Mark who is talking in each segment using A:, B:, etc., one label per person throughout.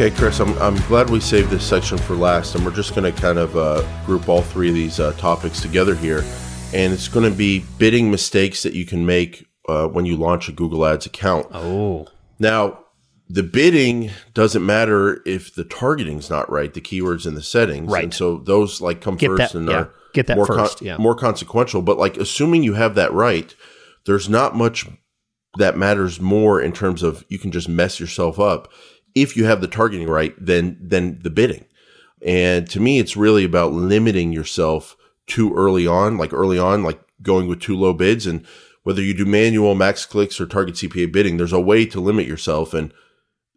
A: Okay, Chris, I'm, I'm glad we saved this section for last, and we're just going to kind of uh, group all three of these uh, topics together here. And it's going to be bidding mistakes that you can make uh, when you launch a Google Ads account.
B: Oh.
A: Now, the bidding doesn't matter if the targeting's not right, the keywords and the settings.
B: Right.
A: And so those like come
B: Get
A: first
B: that-
A: and
B: yeah.
A: are
B: Get that
A: more
B: first, yeah.
A: more consequential. But like assuming you have that right, there's not much that matters more in terms of you can just mess yourself up if you have the targeting right than than the bidding. And to me, it's really about limiting yourself too early on, like early on, like going with too low bids. And whether you do manual max clicks or target CPA bidding, there's a way to limit yourself. And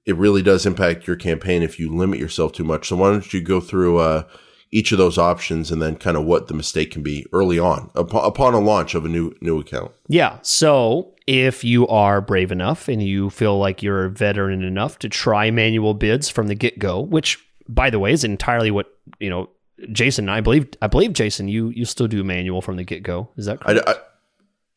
A: it really does impact your campaign if you limit yourself too much. So why don't you go through uh, each of those options and then kind of what the mistake can be early on upon, upon a launch of a new new account?
B: Yeah. So if you are brave enough and you feel like you're a veteran enough to try manual bids from the get go, which by the way is entirely what you know, Jason. And I believe I believe Jason. You you still do manual from the get go. Is that correct?
A: I, I,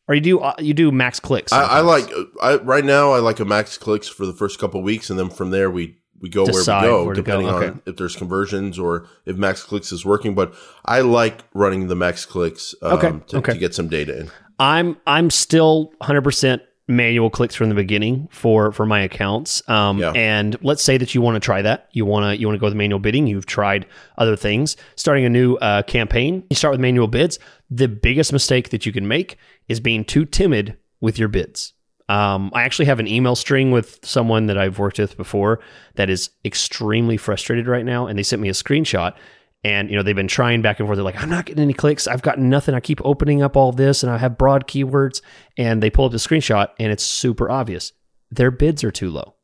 B: or you do uh, you do max clicks?
A: I, I like I, right now. I like a max clicks for the first couple of weeks, and then from there we we go where we go,
B: where to go,
A: depending
B: okay.
A: on if there's conversions or if max clicks is working. But I like running the max clicks um,
B: Okay,
A: to,
B: okay.
A: to get some data in.
B: I'm I'm still 100% manual clicks from the beginning for for my accounts. Um,
A: Yeah.
B: and let's say that you want to try that. You want to you want to go with manual bidding. You've tried other things. Starting a new uh, campaign, you start with manual bids. The biggest mistake that you can make is being too timid with your bids. Um, I actually have an email string with someone that I've worked with before that is extremely frustrated right now, and they sent me a screenshot. And you know they've been trying back and forth. They're like, I'm not getting any clicks. I've gotten nothing. I keep opening up all this, and I have broad keywords. And they pull up the screenshot, and it's super obvious. Their bids are too low.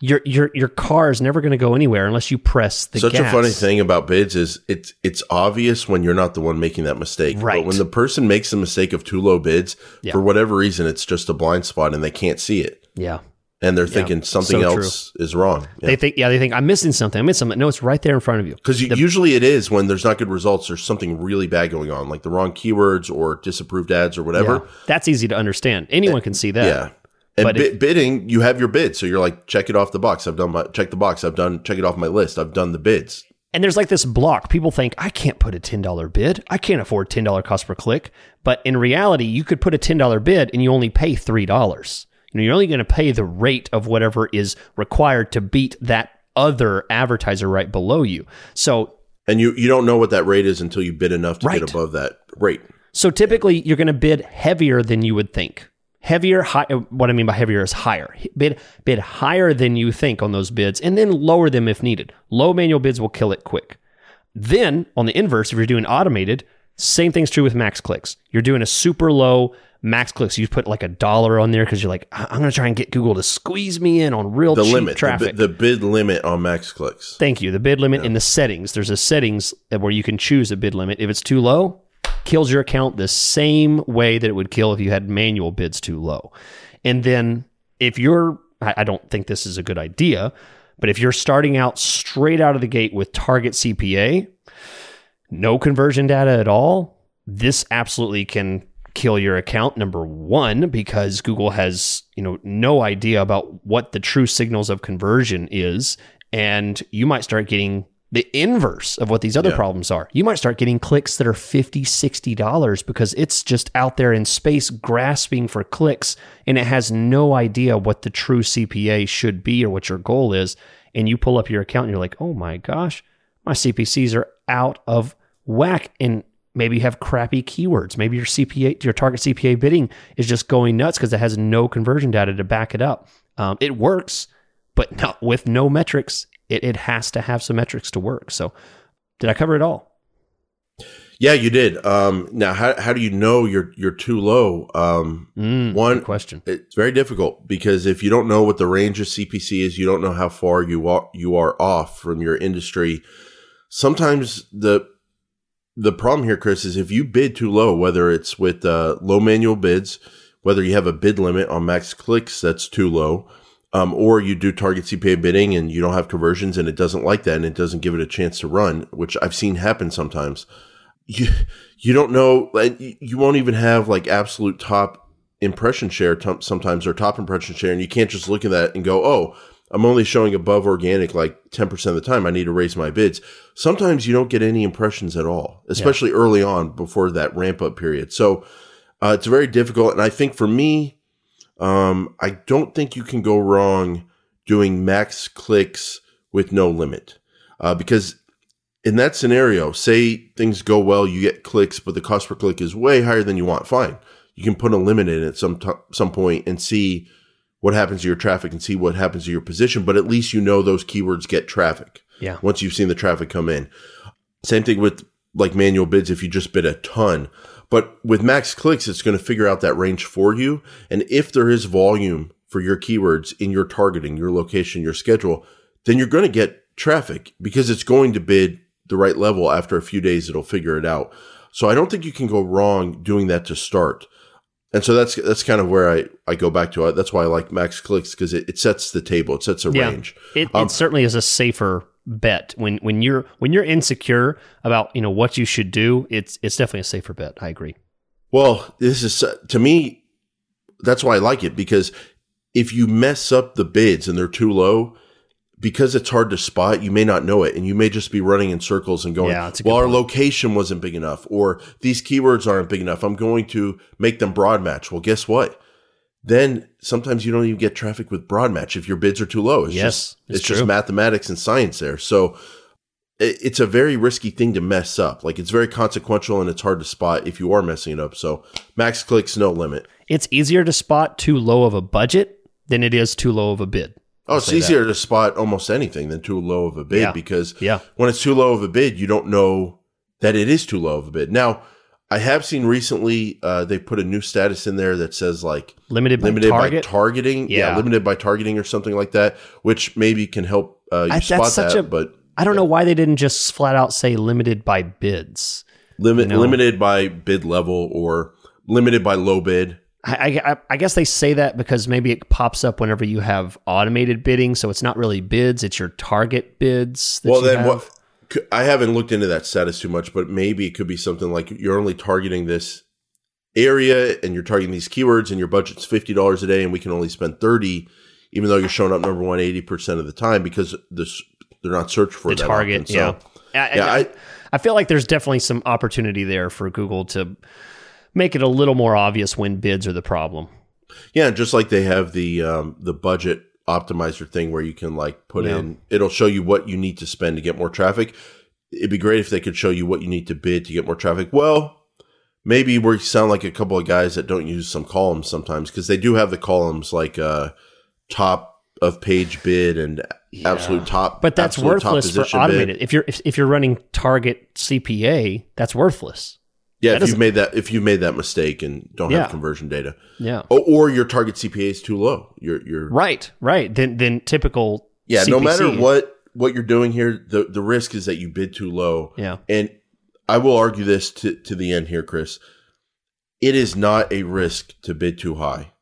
B: Your your your car is never going to go anywhere unless you press the
A: Such
B: gas.
A: a funny thing about bids is it's it's obvious when you're not the one making that mistake.
B: Right.
A: But when the person makes the mistake of too low bids,
B: Yeah.
A: for whatever reason, it's just a blind spot and they can't see it.
B: Yeah,
A: And they're thinking something
B: so
A: else is wrong.
B: they think. Yeah, they think I'm missing something. I'm missing something. No, it's right there in front of you.
A: Because usually it is when there's not good results, there's something really bad going on, like the wrong keywords or disapproved ads or whatever.
B: Yeah. That's easy to understand. Anyone can see that.
A: Yeah. And
B: But
A: bid, bidding, you have your bid. So you're like, check it off the box. I've done my, check the box. I've done, check it off my list. I've done the bids.
B: And there's like this block. People think, I can't put a $10 bid. I can't afford $10 cost per click. But in reality, you could put a $10 bid and you only pay $3. You know, you're only going to pay the rate of whatever is required to beat that other advertiser right below you. So
A: And you, you don't know what that rate is until you bid enough to
B: Right.
A: get above that rate.
B: So typically, you're going to bid heavier than you would think. Heavier, high, uh, what I mean by heavier is higher. Bid bid higher than you think on those bids, and then lower them if needed. Low manual bids will kill it quick. Then on the inverse, if you're doing automated, same thing's true with max clicks. You're doing a super low max clicks. You put like a dollar on there because you're like, "I- I'm going to try and get Google to squeeze me in on real
A: The
B: cheap
A: limit,
B: traffic.
A: bi- the bid limit on max clicks.
B: Thank you. The bid limit in the settings. There's a settings uh, where you can choose a bid limit. If it's too low, kills your account the same way that it would kill if you had manual bids too low. And then if you're, I don't think this is a good idea, but if you're starting out straight out of the gate with target CPA, no conversion data at all, this absolutely can kill your account number 1 because Google has, you know, no idea about what the true signals of conversion is and you might start getting the inverse of what these other
A: Yeah.
B: problems are. You might start getting clicks that are 50, 60 dollars because it's just out there in space grasping for clicks and it has no idea what the true CPA should be or what your goal is and you pull up your account and you're like, "Oh my gosh, my CPCs are out of whack and maybe you have crappy keywords. Maybe your CPA, your target CPA bidding is just going nuts because it has no conversion data to back it up. Um, it works, but not with no metrics. It, it has to have some metrics to work. So, did I cover it all?
A: Yeah, you did. Um, now, how, how do you know you're you're too low? Um,
B: Mm,
A: One-
B: question.
A: it's very difficult because if you don't know what the range of CPC is, you don't know how far you are you are off from your industry. Sometimes the the problem here, Chris, is if you bid too low, whether it's with uh, low manual bids, whether you have a bid limit on max clicks that's too low, um, or you do target CPA bidding and you don't have conversions and it doesn't like that and it doesn't give it a chance to run, which I've seen happen sometimes. You you don't know, you you won't even have like absolute top impression share t- sometimes or top impression share, and you can't just look at that and go, oh, I'm only showing above organic like 10% of the time. I need to raise my bids. Sometimes you don't get any impressions at all, especially yeah. early on before that ramp up period. So uh, it's very difficult. And I think for me, um, I don't think you can go wrong doing max clicks with no limit. Uh, because in that scenario, say things go well, you get clicks, but the cost per click is way higher than you want. Fine. You can put a limit in at some, t- some point and see what happens to your traffic and see what happens to your position, but at least you know those keywords get traffic.
B: Yeah.
A: Once you've seen the traffic come in. Same thing with like manual bids if you just bid a ton. But with max clicks, it's going to figure out that range for you. And if there is volume for your keywords in your targeting, your location, your schedule, then you're going to get traffic because it's going to bid the right level after a few days. It'll figure it out. So I don't think you can go wrong doing that to start. And so that's that's kind of where I, I go back to. That's why I like max clicks because it, it sets the table. It sets a yeah. range.
B: It, um, it certainly is a safer bet when when you're when you're insecure about you know what you should do. It's it's definitely a safer bet. I agree.
A: Well, this is to me. That's why I like it because if you mess up the bids and they're too low, because it's hard to spot, you may not know it, and you may just be running in circles and going, yeah, "Well, our location wasn't big enough, or these keywords aren't big enough. I'm going to make them broad match." Well, guess what? Then sometimes you don't even get traffic with broad match if your bids are too low. It's
B: yes,
A: just it's, it's just mathematics and science there. So it's a very risky thing to mess up. Like it's very consequential and it's hard to spot if you are messing it up. So max clicks, no limit.
B: It's easier to spot too low of a budget than it is too low of a bid.
A: Oh, it's easier that. to spot almost anything than too low of a bid yeah. because yeah. when it's too low of a bid, you don't know that it is too low of a bid. Now, I have seen recently uh, they put a new status in there that says like
B: limited by, limited target?
A: by targeting, yeah. yeah. limited by targeting or something like that, which maybe can help uh, you I, spot that. A, but
B: I don't know why they didn't just flat out say limited by bids,
A: limit you know? limited by bid level or limited by low bid.
B: I, I, I, guess they say that because maybe it pops up whenever you have automated bidding, so it's not really bids; it's your target bids. well, then have. what?
A: I haven't looked into that status too much, but maybe it could be something like you're only targeting this area and you're targeting these keywords, and your budget's fifty dollars a day, and we can only spend thirty, even though you're showing up number one eighty percent of the time because this they're not searched for
B: the target. So, yeah, I, yeah. I, I feel like there's definitely some opportunity there for Google to make it a little more obvious when bids are the problem.
A: Yeah, just like they have the um, the budget optimizer thing where you can like put yeah. in it'll show you what you need to spend to get more traffic. It'd be great if they could show you what you need to bid to get more traffic. Well, maybe we sound like a couple of guys that don't use some columns sometimes because they do have the columns like uh, top of page bid and yeah. absolute top.
B: But that's worthless for automated. Bid. If you're if, if you're running target CPA, that's worthless.
A: Yeah, if you've made that if you've made that mistake and don't yeah. have conversion data,
B: yeah,
A: or, or, your target CPA is too low, you're you're
B: right, right. Then then typical.
A: Yeah, CPC. no matter what what you're doing here, the the risk is that you bid too low.
B: Yeah,
A: and I will argue this to to the end here, Chris. It is not a risk to bid too high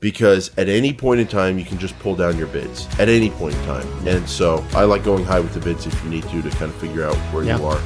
A: because at any point in time you can just pull down your bids at any point in time. And so I like going high with the bids if you need to to kind of figure out where yeah. you are.